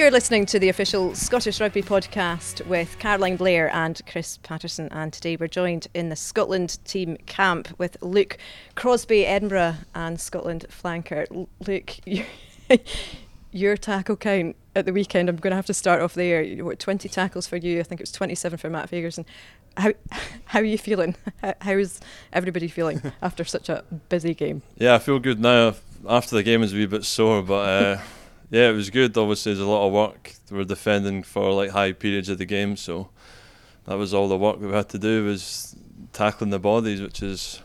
You're listening to the official Scottish Rugby podcast with Caroline Blair and Chris Paterson. And today we're joined in the Scotland team camp with Luke Crosbie, Edinburgh, and Scotland flanker. Luke, you, your tackle count at the weekend, I'm going to have to start off there. What, 20 tackles for you? I think it was 27 for Matt Fagerson. How, how are you feeling? How's everybody feeling after such a busy game? Yeah, I feel good now. After the game, is a wee bit sore, but. Uh, yeah, it was good. Obviously, there's a lot of work. We were defending for like high periods of the game, so that was all the work we had to do was tackling the bodies, which is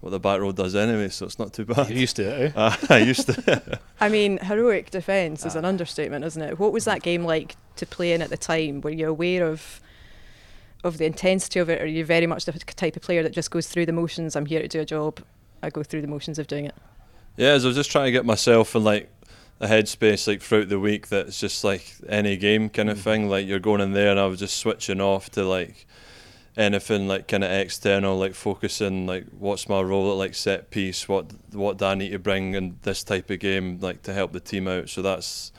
what the back row does anyway. So it's not too bad. You're used to it, eh? uh, I used to. I mean, heroic defence is an understatement, isn't it? What was that game like to play in at the time? Were you aware of? Of the intensity of it, or are you very much the type of player that just goes through the motions? I'm here to do a job. I go through the motions of doing it. Yeah, as I was just trying to get myself in like a headspace like throughout the week that's just like any game kind of mm. thing. Like you're going in there and I was just switching off to like anything like kind of external, like focusing like what's my role at like set piece, what what do I need to bring in this type of game like to help the team out. So that's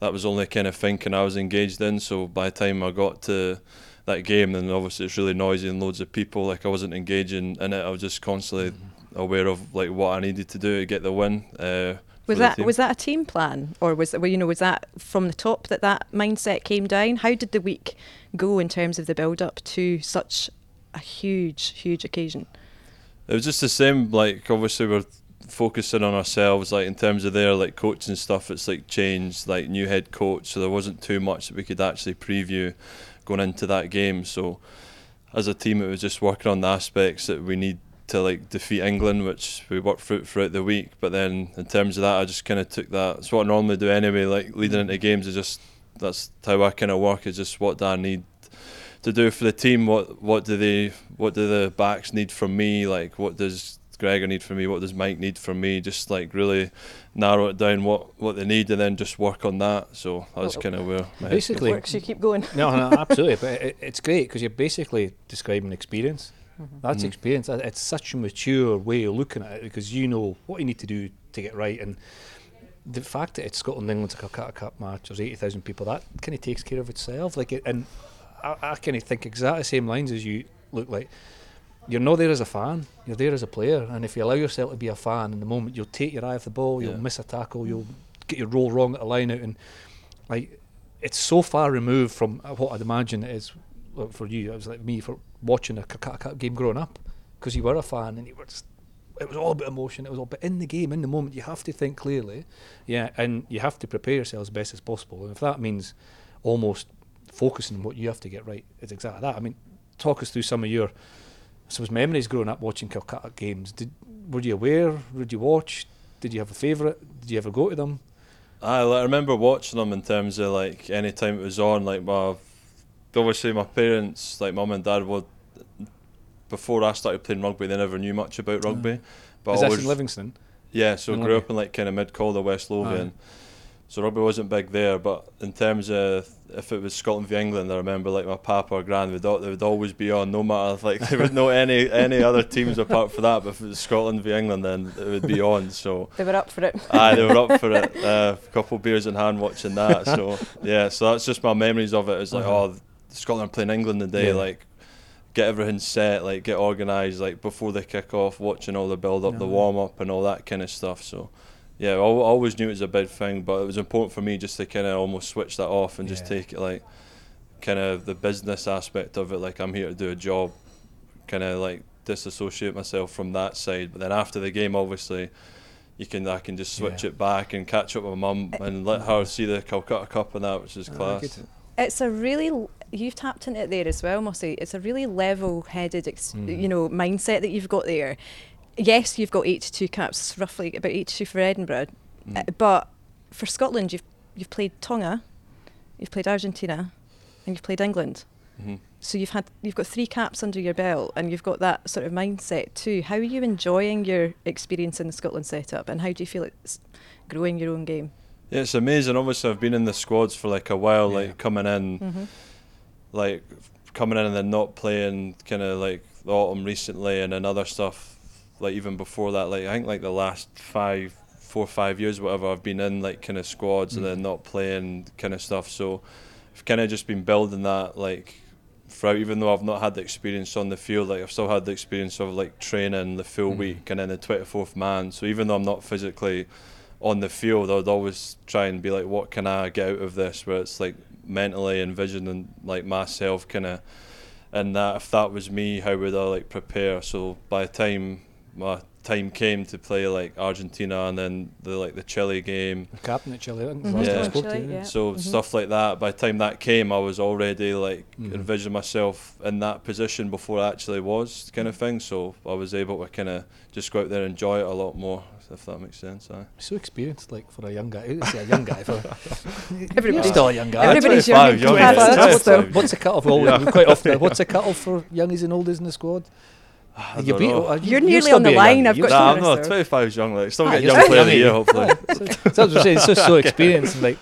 that was only kind of thinking I was engaged in. So by the time I got to that game, then obviously it's really noisy and loads of people. Like I wasn't engaging in it. I was just constantly mm-hmm. aware of like what I needed to do to get the win. Uh, was that was that a team plan, or was well, you know was that from the top that that mindset came down? How did the week go in terms of the build up to such a huge huge occasion? It was just the same. Like obviously we're focusing on ourselves. Like in terms of their like coaching stuff, it's like changed. Like new head coach, so there wasn't too much that we could actually preview going into that game. So as a team, it was just working on the aspects that we need to like defeat England, which we worked through throughout the week. But then in terms of that, I just kind of took that. It's what I normally do anyway. Like leading mm. into games is just that's how I kind of work. Is just what do I need to do for the team? What what do they what do the backs need from me? Like what does Gregor need from me? What does Mike need from me? Just like really narrow it down what, what they need and then just work on that. So that's kind of where basically works. You keep going. no, no, absolutely. But it, it's great because you're basically describing experience. Mm-hmm. That's mm-hmm. experience. It's such a mature way of looking at it because you know what you need to do to get right. And the fact that it's Scotland and England's a Calcutta Cup match, there's 80,000 people, that kind of takes care of itself. Like, it, and I, I kind of think exactly the same lines as you look like. You're not there as a fan, you're there as a player. And if you allow yourself to be a fan in the moment, you'll take your eye off the ball, you'll miss a tackle, you'll get your roll wrong at a line out. And like, it's so far removed from what I'd imagine it is for you. It was like me for watching a Cup game growing up because you were a fan and you were just, it was all about emotion. It was all but in the game, in the moment, you have to think clearly, yeah, and you have to prepare yourself as best as possible. And if that means almost focusing on what you have to get right, it's exactly that. I mean, talk us through some of your, I suppose, memories growing up watching Calcutta games. Did were you aware? Did you watch? Did you have a favourite? Did you ever go to them? I, I remember watching them in terms of like any time it was on, like my obviously my parents, like mum and dad, would before I started playing rugby, they never knew much about rugby. But Is that in Livingston? Yeah, so I grew up in like kind of mid Calder, West Lothian. So rugby wasn't big there, but in terms of if it was Scotland v England, I remember like my papa or grand would they would always be on, no matter like there would no any any other teams apart from that. But if it was Scotland v England, then it would be on. So they were up for it. Aye, they were up for it. Uh, a couple of beers in hand watching that. So yeah, so that's just my memories of it. It's like uh-huh. oh Scotland playing England today, yeah. like get everything set, like get organised, like before they kick off, watching all the build up, the warm up, and all that kind of stuff. So, yeah, I always knew it was a big thing, but it was important for me just to kind of almost switch that off and just take it like kind of the business aspect of it. Like I'm here to do a job, kind of like disassociate myself from that side. But then after the game, obviously. You can I can just switch yeah. it back and catch up with my mum and let her see the Calcutta Cup and that, which is class. It's a really you've tapped into it there as well, Mossy. It's a really level-headed, ex- mm. you know, mindset that you've got there. Yes, you've got 82 caps, roughly about 82 for Edinburgh, mm. uh, but for Scotland, you've you've played Tonga, you've played Argentina, and you've played England. Mm-hmm. So you've had you've got three caps under your belt, and you've got that sort of mindset too. How are you enjoying your experience in the Scotland setup, and how do you feel it's growing your own game? Yeah, it's amazing. Obviously, I've been in the squads for like a while, yeah. like coming in. Mm-hmm like coming in and then not playing kind of like the autumn recently and then other stuff like even before that like I think like the last five four or five years, whatever, I've been in like kind of squads and Mm. then not playing kind of stuff. So I've kind of just been building that like throughout. Even though I've not had the experience on the field, like I've still had the experience of like training the full Mm. week and then the twenty fourth man. So even though I'm not physically on the field, I'd always try and be like, what can I get out of this? Where it's like mentally envisioning like myself kind of and that. If that was me how would I like prepare? So by the time my time came to play like Argentina and then the like the Chile game captain at Chile. I think, Mhm. last time I Yeah. Chile, yeah. so Mhm. stuff like that by the time that came I was already like Mhm. envisioning myself in that position before I actually was kind of thing so I was able to kind of just go out there and enjoy it a lot more if that makes sense aye. So experienced, like for a young guy. I say a young guy for. You're Everybody's- still a young guy. Everybody's young 25, in young, comparison yeah, to us, though. 25. What's the cut off? Well, Yeah. quite often. What's the cut off for youngies and oldies in the squad? I You don't beat- know. you- You're you'll nearly on the line, youngie. I've got Nah, I'm not. 25 is young. Like, still Ah, get young player of the year, hopefully. so that's what I'm saying. It's just so experienced and like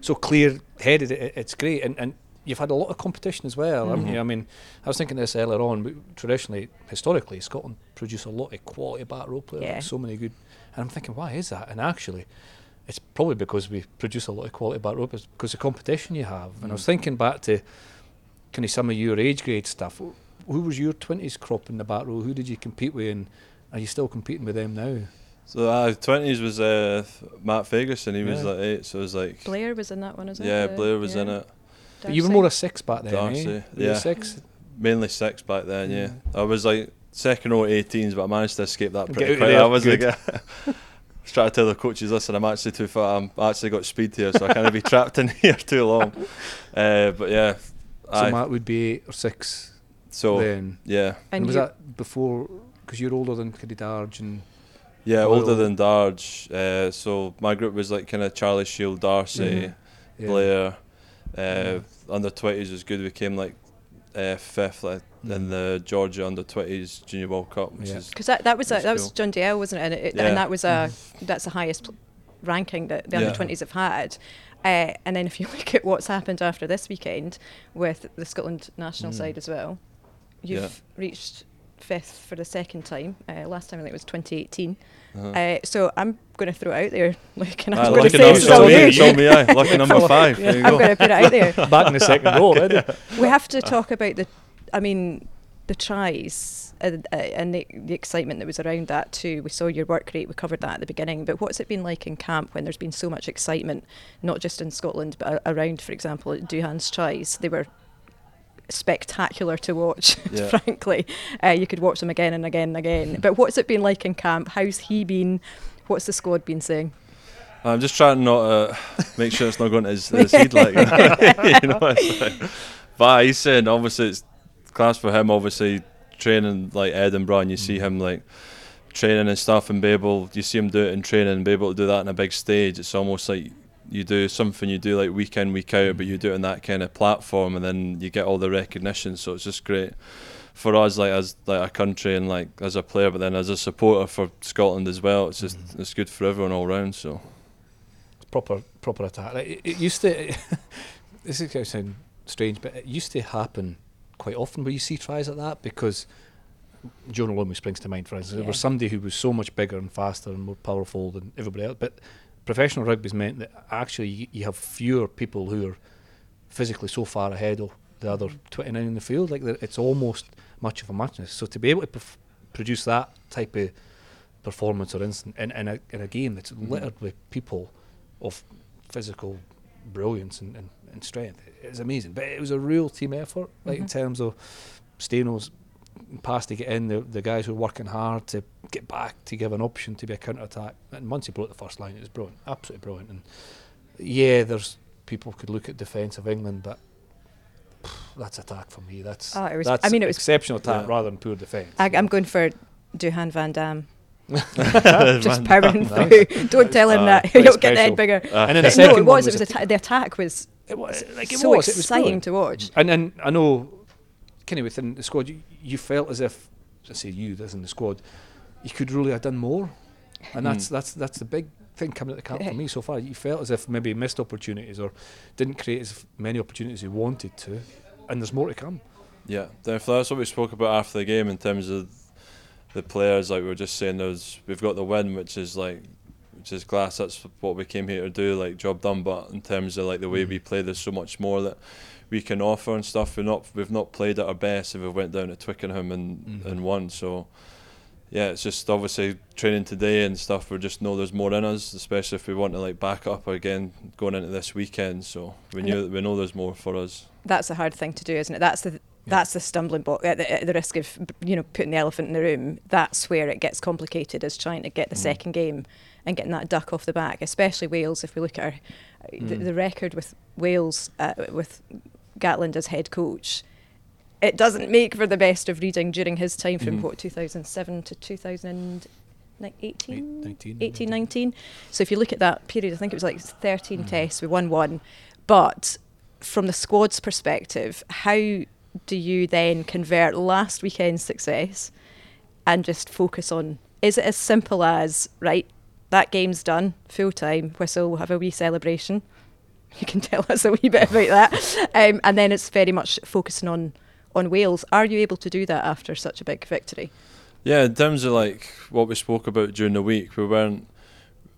so clear headed. It, it's great, and and you've had a lot of competition as well. haven't you? I mean, I was thinking this earlier on. but Traditionally, historically, Scotland produce a lot of quality back row players. Yeah. like So many good, and I'm thinking, why is that? And actually, it's probably because we produce a lot of quality back row players because the competition you have. And I was Mm. thinking back to kind of some of your age grade stuff. Who was your twenties crop in the back row? Who did you compete with, and are you still competing with them now? So uh, 20s was uh, Matt Fagerson. He was like eight, so it was like Blair was in that one as well. yeah, Blair was in yeah. it. But You were Darcy. more a six back then, eh? Darcy, Were you yeah. six. Mainly six back then. Yeah, Mm. I was like second row 18s, but I managed to escape that pretty out quickly. I was good. like. I was trying to tell the coaches, listen, I'm actually too far. I'm I actually got speed here, so I can't be trapped in here too long. Uh, but yeah, So aye. Matt would be eight or six so then. yeah, And, And was that before? Because you're older than Kiddy Darge and yeah, Well- older than Darge. Uh, so my group was like kind of Charlie Shield, Darcy, Mhm. yeah. Blair. Uh, Yeah. Under twenties was good. We came like uh, fifth like, in Mhm. the Georgia under twenties Junior World Cup, which Yeah. is Because that, that was a, That's that was. John Dalziel, wasn't it? And, it, Yeah. and that was a Mm. that's the highest pl- ranking that the Yeah. under twenties have had. Uh, and then if you look at what's happened after this weekend with the Scotland national Mm. side as well, you've Yeah. reached fifth for the second time. Uh, last time I think it was 2018. uh-huh. Uh, so I'm going to throw it out there. Like, and I'm going lucky to say all me, me, aye. Lucky number five. You I'm go. going to put it out there. back in the second row already. we have to talk about the i mean the tries uh, uh, and the, the excitement that was around that too we saw your work rate we covered that at the beginning but what's it been like in camp when there's been so much excitement not just in scotland but around for example at duhan's tries they were spectacular to watch Yeah. frankly uh, you could watch them again and again and again but what's it been like in camp how's he been what's the squad been saying I'm just trying not to make sure it's not going to his, his head like you know. Like, but he's saying obviously it's class for him. Obviously training like Edinburgh, and you see him like training and stuff, and be able you see him do it in training, and be able to do that on a big stage. It's almost like you do something you do like week in week out, but you mm-hmm. do it on that kind of platform, and then you get all the recognition. So it's just great for us, like as like a country and like as a player, but then as a supporter for Scotland as well. It's just mm-hmm. it's good for everyone all round. So. it's proper proper attack. Like, it, it used to. this is going to sound strange, but it used to happen quite often where you see tries like that because Jonah Lomu springs to mind, for instance. There was somebody who was so much bigger and faster and more powerful than everybody else. But professional rugby's meant that actually you, have fewer people who are physically so far ahead of the other 29 in the field. Like it's almost much of a muchness. So to be able to perf- produce that type of performance or instant in, in, a, in a game that's littered with people of physical brilliance and, and, and strength is amazing. But it was a real team effort, like in Mhm. terms of Stano's pass to get in, the, the guys who were working hard to get back, to give an option to be a counter attack. And once he broke the first line, it was brilliant, absolutely brilliant. And yeah, there's people could look at defence of England, but pff, that's attack for me. That's Oh, it was- that's I mean, it was- exceptional attack Yeah. rather than poor defence. I, I'm going for Duhan Van Dam. Just Man. powering through. Don't tell him Aye, that. quite He'll get the head bigger. Uh, And then the But second no, it was. was It was a atta- the attack was It was like it so was. It was exciting to watch. And and I know, kind of within the squad, you, you felt as if, I say you, as in the squad, you could really have done more, and that's Hmm. that's that's the big thing coming at the camp for me so far. You felt as if maybe missed opportunities or didn't create as many opportunities as you wanted to, and there's more to come. Yeah, definitely. That's what we spoke about after the game in terms of the players. Like we were just saying, there's we've got the win, which is like which is class. That's what we came here to do, like job done. But in terms of like the way Mm. we play, there's so much more that we can offer and stuff. We're not we've not played at our best if we went down to Twickenham and Mhm. and won. So yeah, it's just obviously training today and stuff. We just know there's more in us, especially if we want to like back up again going into this weekend. So we knew we know there's more for us. That's a hard thing to do, isn't it? That's the that's the stumbling block at the, at the risk of you know putting the elephant in the room that's where it gets complicated is trying to get the mm. second game and getting that duck off the back especially Wales if we look at our, mm. the, the record with Wales uh, with Gatland as head coach it doesn't make for the best of reading during his time from Mhm. what 2007 to 2018. 19, 18, 19. So if you look at that period, I think it was like 13 Mm. tests, we won one. But from the squad's perspective, how do you then convert last weekend's success and just focus on? Is it as simple as, right, that game's done, full time, whistle, we'll have a wee celebration? You can tell us a wee bit about that. Um, and then it's very much focusing on, on Wales. Are you able to do that after such a big victory? Yeah, in terms of like what we spoke about during the week, we weren't.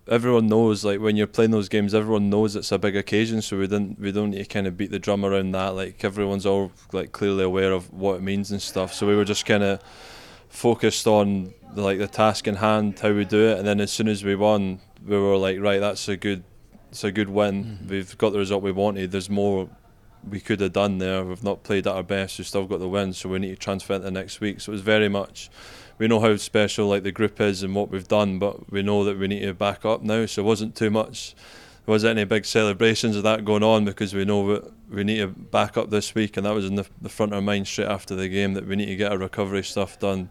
Everyone knows like when you're playing those games, everyone knows it's a big occasion. So we didn't we don't need to kind of beat the drum around that. Like everyone's all like clearly aware of what it means and stuff. So we were just kind of focused on the, like the task in hand, how we do it, and then as soon as we won, we were like, right, that's a good, it's a good win. Mhm. We've got the result we wanted. There's more we could have done there. We've not played at our best. We've still got the win, so we need to transfer it to next week. So it was very much. We know how special like the group is and what we've done, but we know that we need to back up now. So it wasn't too much. There wasn't any big celebrations of that going on because we know that we need to back up this week, and that was in the, the front of our mind straight after the game that we need to get our recovery stuff done.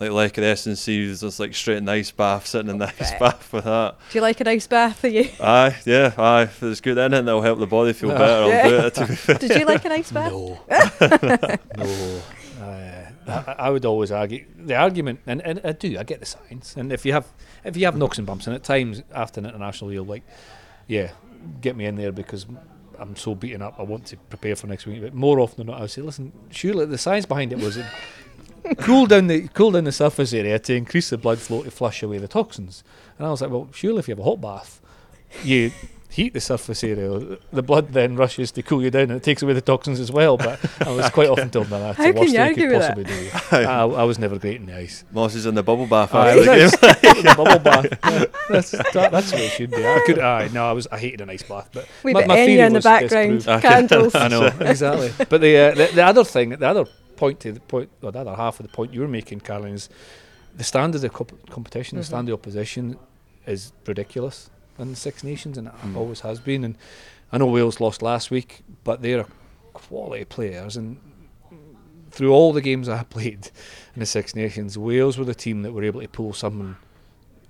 Like like the S and C was just like straight in the ice bath, sitting in the ice bath with that. Do you like a nice bath? Are you? Aye, yeah, aye. If there's good in it, that'll help the body feel better. I'll Yeah. do it. To be fair. Did you like an ice bath? No, no. Uh, I, I would always argue the argument, and, and I do. I get the science, and if you have if you have knocks and bumps, and at times after an international, you're like, yeah, get me in there because I'm so beaten up. I want to prepare for next week. But more often than not, I would say, listen, surely the science behind it was it cool down the cool down the surface area to increase the blood flow to flush away the toxins. And I was like, well, surely if you have a hot bath, you heat the surface area. The blood then rushes to cool you down, and it takes away the toxins as well. But I was quite often told that that's How the can worst you thing argue you with could possibly do. I, I was never great in the ice. Moss is in the bubble bath Aye, after the it the bubble bath. Yeah, that's, that, that's what it should be. I could. Aye, no, I was. I hated an ice bath, but We my- bit my in the background, disprove. candles. I know exactly. But the, uh, the the other thing, the other point to the point, or the other half of the point you were making, Caroline, is the standard of comp- competition, Mhm. the standard of opposition, is ridiculous in the Six Nations, and Mm. always has been. And I know Wales lost last week, but they're quality players, and through all the games I played in the Six Nations, Wales were the team that were able to pull something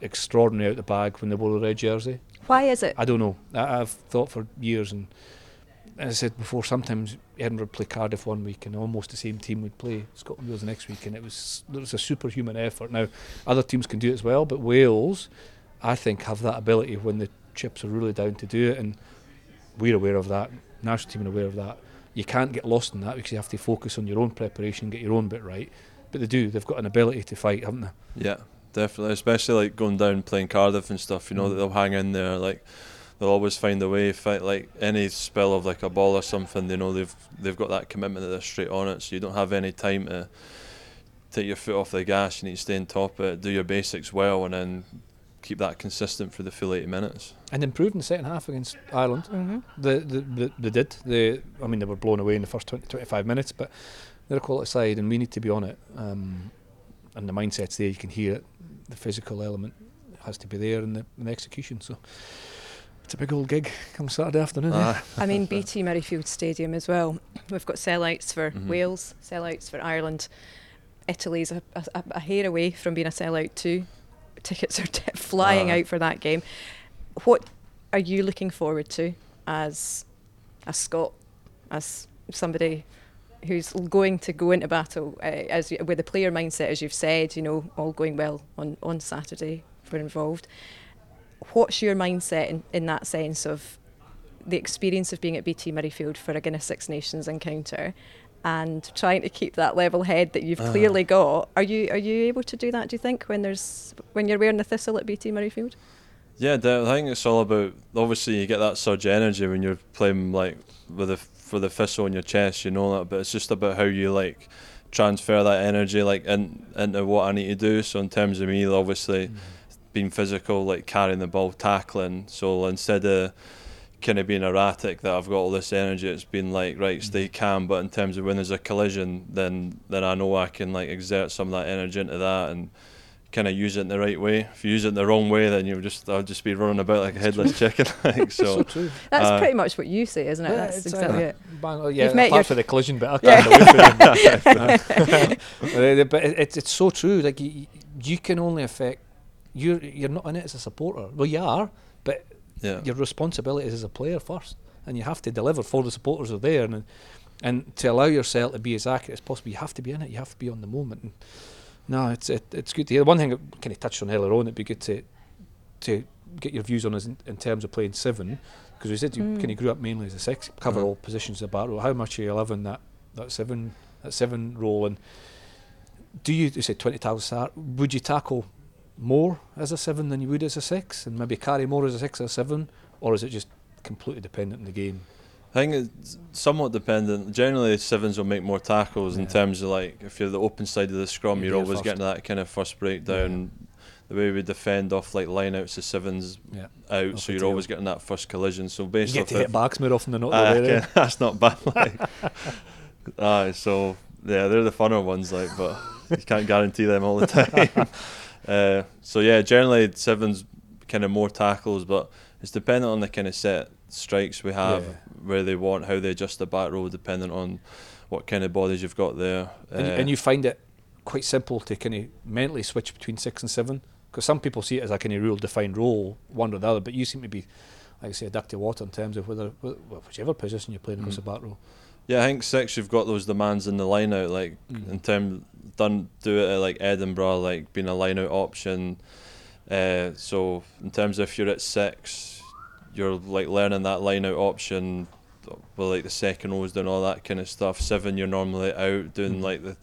extraordinary out the bag when they wore the red jersey. Why is it? I don't know. I, I've thought for years, and as I said before, sometimes Edinburgh play Cardiff one week, and almost the same team would play Scotland Wales the next week, and it was there was a superhuman effort. Now, other teams can do it as well, but Wales, I think, have that ability when the chips are really down to do it, and we're aware of that. National team are aware of that. You can't get lost in that because you have to focus on your own preparation, get your own bit right. But they do. They've got an ability to fight, haven't they? Yeah, definitely. Especially like going down playing Cardiff and stuff. You know that Mm. they'll hang in there. Like they'll always find a way. If Fight like any spell of like a ball or something. they know they've they've got that commitment that they're straight on it. So you don't have any time to take your foot off the gas. You need to stay on top of it, do your basics well, and then keep that consistent for the full 80 minutes. And improved in the second half against Ireland. hmm They, they, they, they did. They, I mean, they were blown away in the first 20, 25 minutes, but they're a quality side, and we need to be on it. Um, and the mindset's there. You can hear it. The physical element has to be there, and the, and the execution. So it's a big old gig come Saturday afternoon. Aye. I mean, BT Murrayfield Stadium as well. We've got sellouts for Mhm. Wales, sellouts for Ireland. Italy's a, a, a hair away from being a sellout too. Tickets are t- flying Aye. out for that game. What are you looking forward to as a Scot, as somebody who's going to go into battle uh, as with a player mindset, as you've said, you know, all going well on, on Saturday if we're involved. What's your mindset in, in that sense of the experience of being at BT Murrayfield for a Guinness Six Nations encounter and trying to keep that level head that you've Ah. clearly got. Are you are you able to do that, do you think, when there's when you're wearing the thistle at BT Murrayfield? Yeah, I think it's all about. Obviously, you get that surge of energy when you're playing like with the for the thistle on your chest, you know that. But it's just about how you like transfer that energy like in, into what I need to do. So in terms of me, obviously, being physical, like carrying the ball, tackling. So instead of kind of being erratic, that I've got all this energy, it's been like right, stay calm. But in terms of when there's a collision, then then I know I can like exert some of that energy into that and kind of use it in the right way. If you use it in the wrong way, then you'll just I'll just be running about like a headless chicken. like so so. true. That's Uh, pretty much what you say, isn't it? Yeah, That's exactly it. Bang, oh, yeah, You've met apart your- for the collision bit, I Yeah. can't away from it. But it, it's it's so true. Like you, you can only affect you're you're not in it as a supporter. Well, you are, but Yeah. your responsibility is as a player first, and you have to deliver for the supporters are there, and and to allow yourself to be as accurate as possible, you have to be in it. You have to be on the moment. And no, it's it, it's good to hear. One thing I kind of touched on earlier on, it'd be good to to get your views on is in, in terms of playing seven, because we said you Mm. kind of grew up mainly as a six, cover Mhm. all positions of the back row. How much are you loving that that seven that seven role? And do you, you say twenty tackles start? Would you tackle more as a seven than you would as a six, and maybe carry more as a six or a seven, or is it just completely dependent on the game? I think it's somewhat dependent. Generally, sevens will make more tackles in terms of like if you're the open side of the scrum, You're you're always first. getting that kind of first breakdown. The way we defend off like lineouts the sevens Yeah, out, Off so you're tail. always getting that first collision. So you get to hit backs more often than not. There, ah, that's not bad. Like, aye, so yeah, they're the funner ones, like, but you can't guarantee them all the time. Uh, so yeah, generally Seven's kind of more tackles, but it's dependent on the kind of set strikes we have, Yeah. where they want, how they adjust the back row, dependent on what kind of bodies you've got there. and, Uh, and you find it quite simple to kind of mentally switch between six and seven because some people see it as a kind of real defined role, one or the other, but you seem to be, like I say, a duck to water in terms of whether, whichever position you're playing across Mm. the back row. Yeah, I think six. You've got those demands in the line out, like Mm. in term done do it at like Edinburgh, like being a line out option. Uh, so in terms of if you're at six, you're like learning that line out option, with like the second O's doing all that kind of stuff. Seven, you're normally out doing Mhm. like the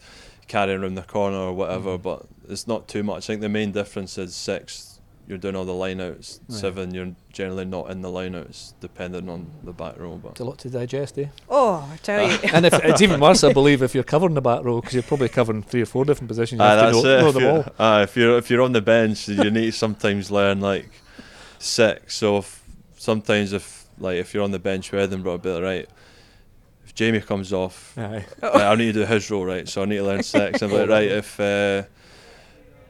carrying around the corner or whatever, Mhm. but it's not too much. I think the main difference is six. You're doing all the lineouts. Right. Seven, you're generally not in the lineouts, depending on the back row. But It's a lot to digest, eh? Oh, I tell you. and if, it's even worse, I believe, if you're covering the back row because you're probably covering three or four different positions. You Aye, have to know, know If them you're, all. aye, if you're if you're on the bench, you need to sometimes learn like six. So if, sometimes if like if you're on the bench with Edinburgh, be like, right. If Jamie comes off, Aye. like, I need to do his role right. So I need to learn six. I'm like, right. If uh,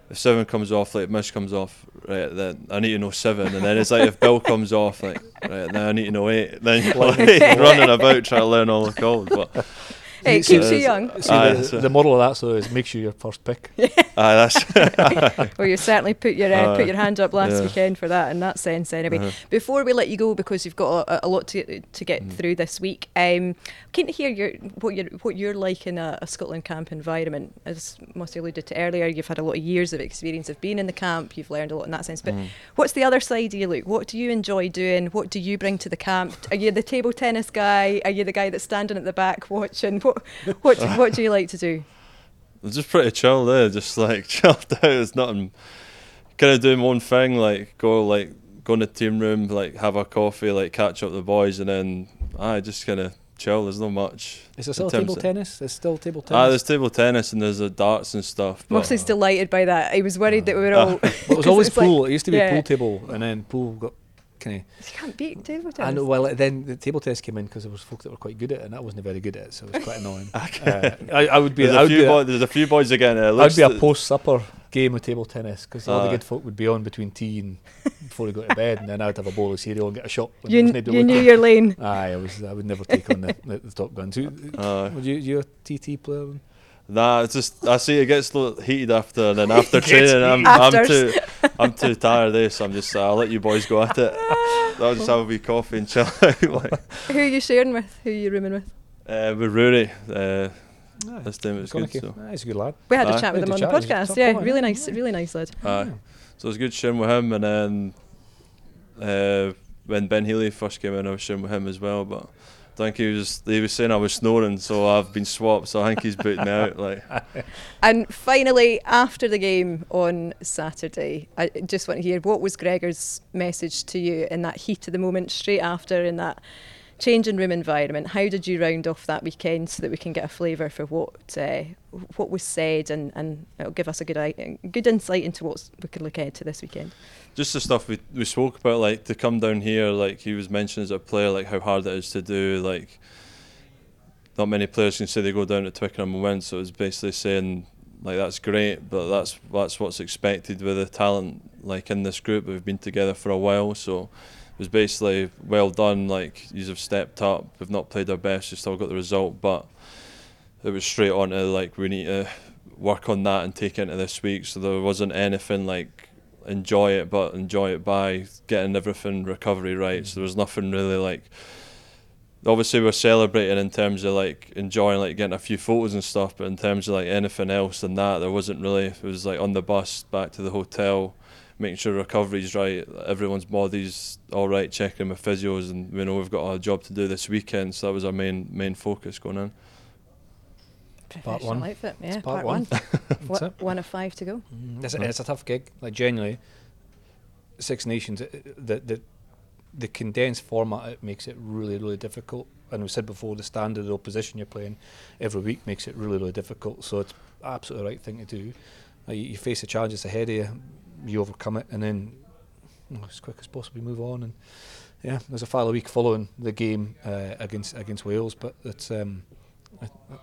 if seven comes off, like Mish comes off, right, then I need to know seven. And then it's like if Bill comes off, like right, then I need to know eight. Then you're like running about trying to learn all the calls. But Hey, it See, keeps you young. See, Aye, the, that's it. the moral of that so is make sure you're first pick. aye, that's Well, you certainly put your uh, Aye. put your hand up last Yeah. weekend for that in that sense. Anyway, Uh-huh. before we let you go, because you've got a, a lot to to get Mm. through this week, um, keen to hear your what you're what you're like in a, a Scotland camp environment. As Mossy alluded to earlier, you've had a lot of years of experience of being in the camp. You've learned a lot in that sense. But Mhm. what's the other side of you, Luke? What do you enjoy doing? What do you bring to the camp? Are you the table tennis guy? Are you the guy that's standing at the back watching? What what what do you like to do? It's just pretty chill there, just like chilled out. It's nothing. Kind of doing my own thing, like go like go in the team room, like have a coffee, like catch up with the boys, and then I just kind of chill. There's not much. Is there still table tennis? There's still table tennis. Ah, there's table tennis and there's a darts and stuff. But Mossy's delighted by that. He was worried that we were all. But it was always it's like- pool. it used to be yeah. pool table, and then pool got kind of. You can't beat table tennis. I know. Well, then the table tennis came in because there was folk that were quite good at it, and I wasn't very good at it, so it was quite annoying. uh, I, I would be. there's I a would few be. A. There's a few boys again. It I'd be a post supper game of table tennis because all the good folk would be on between tea and before they go to bed, and then I'd have a bowl of cereal and get a shot. when you there was kn- nobody you knew your lane. Aye, I was. I would never take on the, the, the top gun. Who, Aye. would you? You a TT player? Then? Nah, it's just I see it gets a little heated after, and then after training, I'm, heated. I'm too I'm too tired of this. I'm just I'll let you boys go at it. I'll just have a wee coffee and chill out. like, Who are you sharing with? Who are you rooming with? uh, with Rory, uh, Aye. this time it was good. So. Aye, he's a good lad. We had a chat with him on the chat, podcast. Yeah, boy, really yeah. nice, really nice lad. Aye. So it was good sharing with him, and then uh, when Ben Healy first came in, I was sharing with him as well. But I think he was he was saying I was snoring, so I've been swapped. So I think he's booted me out. Like, And finally, after the game on Saturday, I just want to hear what was Gregor's message to you in that heat of the moment, straight after in that changing room environment. How did you round off that weekend so that we can get a flavour for what uh, what was said and, and it'll give us a good good insight into what we can look ahead to this weekend. just the stuff we we spoke about, like to come down here, like he was mentioning as a player, like how hard it is to do. Like, not many players can say they go down to Twickenham and win. So it was basically saying like that's great, but that's that's what's expected with the talent like in this group. We've been together for a while, so was basically well done. Like you have stepped up. We've not played our best. We still got the result, but it was straight on to like we need to work on that and take into this week. So there wasn't anything like enjoy it, but enjoy it by getting everything recovery right. So there was nothing really like. Obviously, we're celebrating in terms of like enjoying like getting a few photos and stuff, but in terms of like anything else than that, there wasn't really. It was like on the bus back to the hotel, making sure recovery's right, everyone's body's all right, checking with physios, and we know we've got a job to do this weekend. So that was our main main focus going in. Part one. outfit, yeah, It's part, part one. That's What- one of five to go. It's, a, it's a tough gig. Like genuinely, Six Nations, uh, the the the condensed format it makes it really really difficult. And we said before, the standard of opposition you're playing every week makes it really really difficult. So it's absolutely the right thing to do. Uh, you, you face the challenges ahead of you, you overcome it and then you know, as quick as possible move on and yeah there's a final week following the game uh, against against Wales but it's um,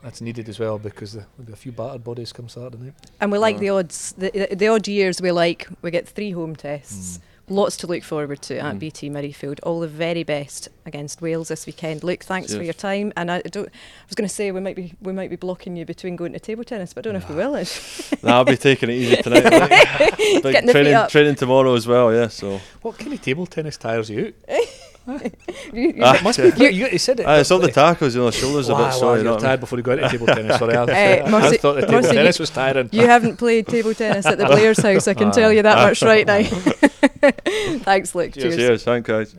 that's needed as well because there'll be a few battered bodies come Saturday night. And we like yeah. the odds, the, the odd years we like. We get three home tests, mm. Lots to look forward to at Mm. BT Murrayfield. All the very best against Wales this weekend. Luke, thanks for your time. And I don't. I was going to say we might be we might be blocking you between going to table tennis, but I don't know if we will. Nah, I'll be taking it easy tonight. like, big Getting the feet training, up. training tomorrow as well. Yeah, so What kind of table tennis tires you out? You- you- Ah, Must be. You, you said it. Ah, it's all the tackles, you know, the shoulders a Wow, bit sore. wow, you know you're what I mean? tired before you go into table tennis. Sorry, I, Eh, I thought the table Mossy, tennis you- was tiring. you haven't played table tennis at the Blair's house. I can tell you that much right now. Thanks, Luke. Cheers. Cheers. Cheers, thank guys.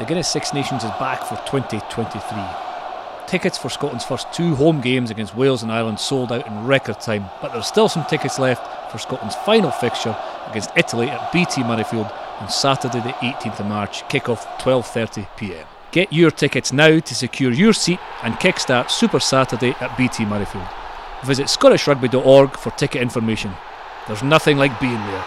The Guinness Six Nations is back for 2023. Tickets for Scotland's first two home games against Wales and Ireland sold out in record time, but there's still some tickets left for Scotland's final fixture against Italy at BT Murrayfield on Saturday the 18th of March, kick-off 12:30 p.m. Get your tickets now to secure your seat and kickstart Super Saturday at BT Murrayfield. Visit scottishrugby.org for ticket information. There's nothing like being there.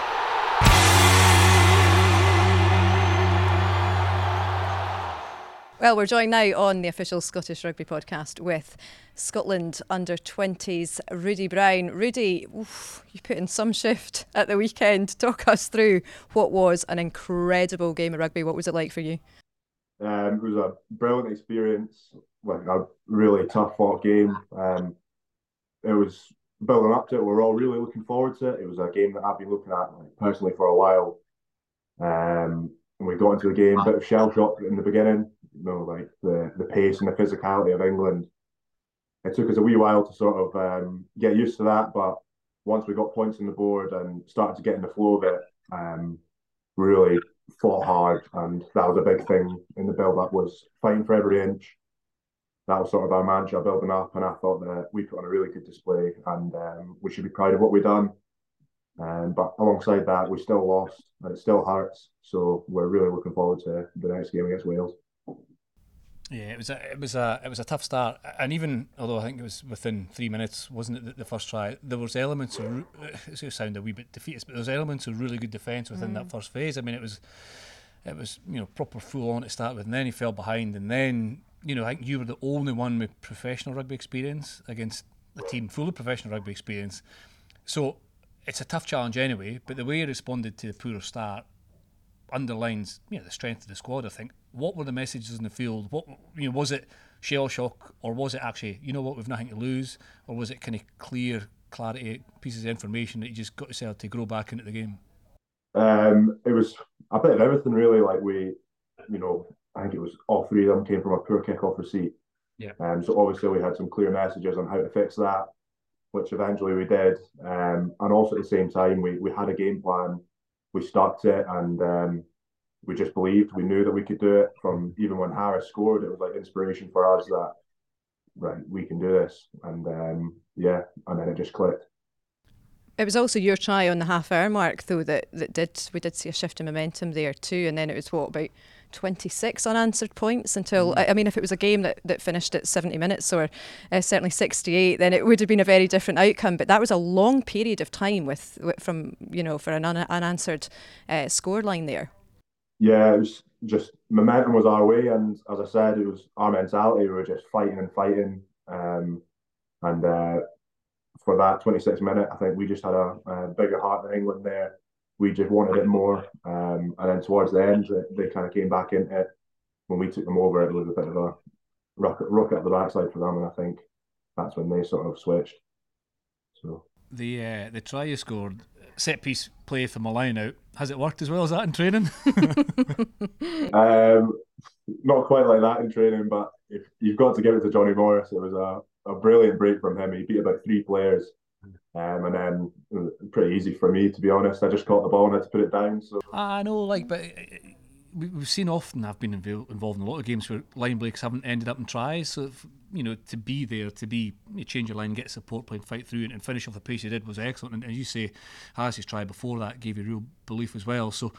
Well, we're joined now on the official Scottish Rugby podcast with Scotland under 20s Rudi Brown. Rudi, oof, you put in some shift at the weekend. Talk us through what was an incredible game of rugby. What was it like for you? Um, it was a brilliant experience, like a really tough fought game. Um, it was building up to it. We are all really looking forward to it. It was a game that I've been looking at like, personally for a while. Um, and we got into the game, bit of shell shock in the beginning. You know, like the the pace and the physicality of England. It took us a wee while to sort of um, get used to that, but once we got points on the board and started to get in the flow of it, um, really fought hard, and that was a big thing in the build-up was fighting for every inch. That was sort of our mantra building up, and I thought that we put on a really good display, and um, we should be proud of what we've done. Um, but alongside that, we still lost, and it still hurts. So we're really looking forward to the next game against Wales. Yeah, it was a it was a it was a tough start, and even although I think it was within three minutes, wasn't it the, the first try? There was elements of it's going to sound a wee bit defeatist, but there was elements of really good defence within that mm. first phase. I mean, it was it was you know proper full on to start with, and then he fell behind, and then you know I think you were the only one with professional rugby experience against a team full of professional rugby experience. So it's a tough challenge anyway. But the way he responded to the poor start underlines you know the strength of the squad. I think. What were the messages in the field? What you know was it shell shock or was it actually you know what we've nothing to lose or was it kind of clear clarity pieces of information that you just got yourself to grow back into the game? Um, it was a bit of everything really. Like we, you know, I think it was all three of them came from a poor kick-off receipt. Yeah. Um, so obviously we had some clear messages on how to fix that, which eventually we did. Um, and also at the same time we we had a game plan we stuck to it, and um, we just believed. We knew that we could do it. From even when Harris scored, it was like inspiration for us that right, we can do this, and um, yeah, and then it just clicked. It was also your try on the half hour mark, though, that, that did we did see a shift in momentum there too, and then it was what about 26 unanswered points until mm. I, I, mean if it was a game that, that finished at 70 minutes or uh, certainly 68 then it would have been a very different outcome but that was a long period of time with, with from you know for an un- unanswered uh, scoreline there yeah it was just momentum was our way and as I said it was our mentality we were just fighting and fighting um, and uh, for that 26 minute I think we just had a, a bigger heart than England there we just wanted it more. Um, and then towards the end, they, they kind of came back into it. When we took them over, it was a bit of a rocket, rocket up the backside for them, and I think that's when they sort of switched. So the uh, the try you scored, set piece play from a line out, has it worked as well as that in training? um, not quite like that in training, but if you've got to give it to Johnny Morris, it was a, a brilliant break from him. He beat about three players um, and then pretty easy for me to be honest. I just caught the ball and had to put it down. So I know, like, but we've seen often. I've been involved in a lot of games where line breaks haven't ended up in tries. So if, you know, to be there, to be you change your line, get support play, and fight through it, and finish off the pace you did was excellent. And as you say, Harris's try before that gave you real belief as well. So,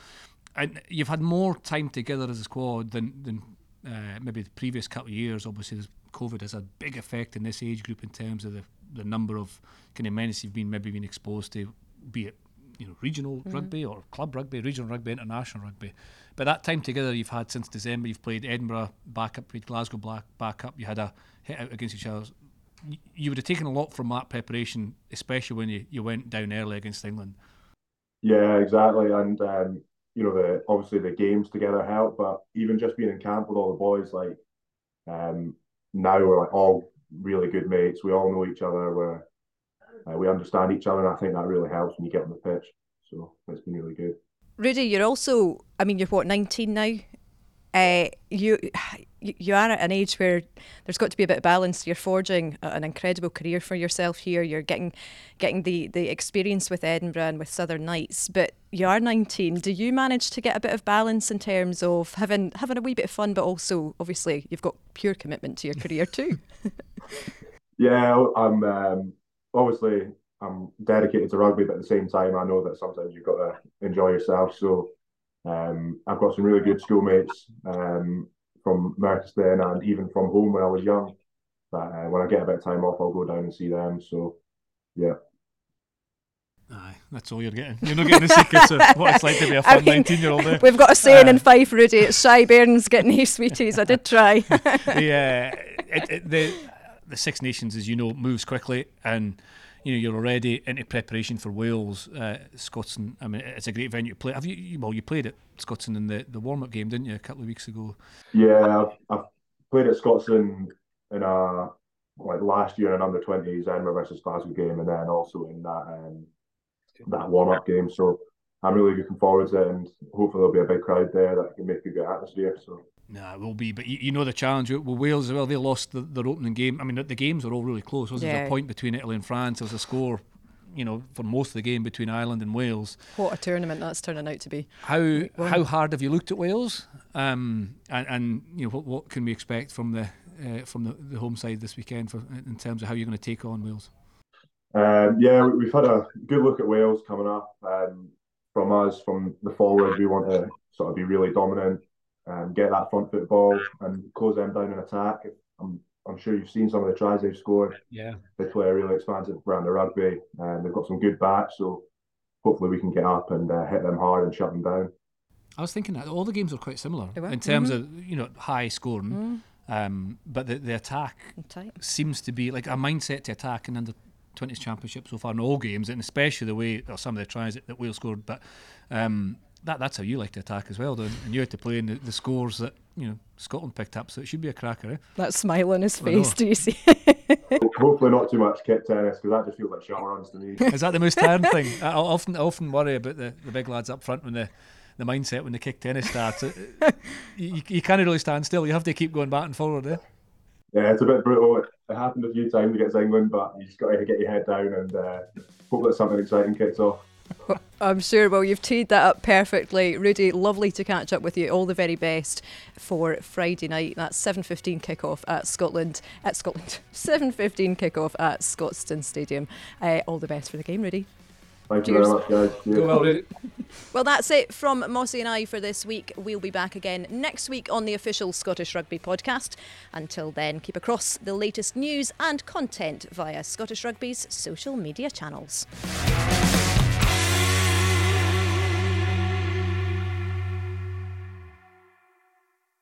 and you've had more time together as a squad than than uh, maybe the previous couple of years. Obviously, COVID has had a big effect in this age group in terms of the the number of kind of minutes you've been maybe been exposed to, be it you know regional mm-hmm. rugby or club rugby, regional rugby, international rugby. But that time together you've had since December, you've played Edinburgh back up, played Glasgow back back up. You had a hit out against each other. You would have taken a lot from that preparation, especially when you, you went down early against England. Yeah, exactly. And um, you know, the obviously the games together help, but even just being in camp with all the boys, like um, now we're like all really good mates. We all know each other. We're uh, we understand each other, and I think that really helps when you get on the pitch. So it's been really good. Rudi, you're also, I mean, you're what, 19 now? Uh, you you are at an age where there's got to be a bit of balance. You're forging an incredible career for yourself here. You're getting getting the, the experience with Edinburgh and with Southern Knights, but you are 19. Do you manage to get a bit of balance in terms of having having a wee bit of fun, but also obviously you've got pure commitment to your career too? yeah, I'm um, obviously I'm dedicated to rugby, but at the same time, I know that sometimes you've got to enjoy yourself. So um, I've got some really good schoolmates um, from Merchiston and even from home when I was young. But uh, when I get a bit of time off, I'll go down and see them. So yeah. Aye, that's all you're getting. You're not getting the secrets of what it's like to be a fun 19 year old. We've got a saying uh, in Fife, Rudi. It's shy bairns getting his sweeties. I did try. yeah, it, it, the the Six Nations, as you know, moves quickly, and you know you're already into preparation for Wales, uh, Scotstoun. I mean, it's a great venue to play. Have you? Well, you played at Scotstoun in the, the warm up game, didn't you, a couple of weeks ago? Yeah, I've, I've played at Scotstoun in a like last year in under twenties Edinburgh versus Glasgow game, and then also in that um, that warm up game. So I'm really looking forward to it, and hopefully there'll be a big crowd there that can make a good atmosphere. So Nah, it will be. But you, you know the challenge with Wales as well. They lost the, their opening game. I mean, the games are all really close. Was yeah. a point between Italy and France? There was a score, you know, for most of the game between Ireland and Wales. What a tournament that's turning out to be. How how hard have you looked at Wales? Um, and, and you know what, what can we expect from the uh, from the, the home side this weekend for in terms of how you're going to take on Wales? Um, yeah, we've had a good look at Wales coming up. Um, from us, from the forward, we want to sort of be really dominant um, get that front foot ball and close them down in attack. I'm, I'm sure you've seen some of the tries they've scored. Yeah, they play a really expansive brand of rugby, and they've got some good backs. So hopefully we can get up and uh, hit them hard and shut them down. I was thinking that all the games are quite similar in terms mm-hmm. of you know high scoring, mm. um, but the the attack seems to be like a mindset to attack and under 20s championship so far in all games, and especially the way or some of the tries that, that Wales scored. But um, that that's how you like to attack as well, though. And you had to play in the, the, scores that you know Scotland picked up, so it should be a cracker. Eh? That smile on his face, do you see? Hopefully, not too much kick tennis because that just feels like short runs to me. Is that the most tiring thing? I often I often worry about the, the big lads up front when the the mindset when the kick tennis starts. you, you can't really stand still. You have to keep going back and forward. Eh? Yeah, it's a bit brutal. It happened a few times against England, but you just got to get your head down and uh, hope that something exciting kicks off. I'm sure. Well, you've teed that up perfectly, Rudi. Lovely to catch up with you. All the very best for Friday night. That's 7:15 kickoff at Scotland. At Scotland, 7:15 kickoff at Scotstoun Stadium. Uh, all the best for the game, Rudi. Thank Cheers. you very much, guys. Cheers. Go well, Rudi. Well, that's it from Mossy and I for this week. We'll be back again next week on the official Scottish Rugby podcast. Until then, keep across the latest news and content via Scottish Rugby's social media channels.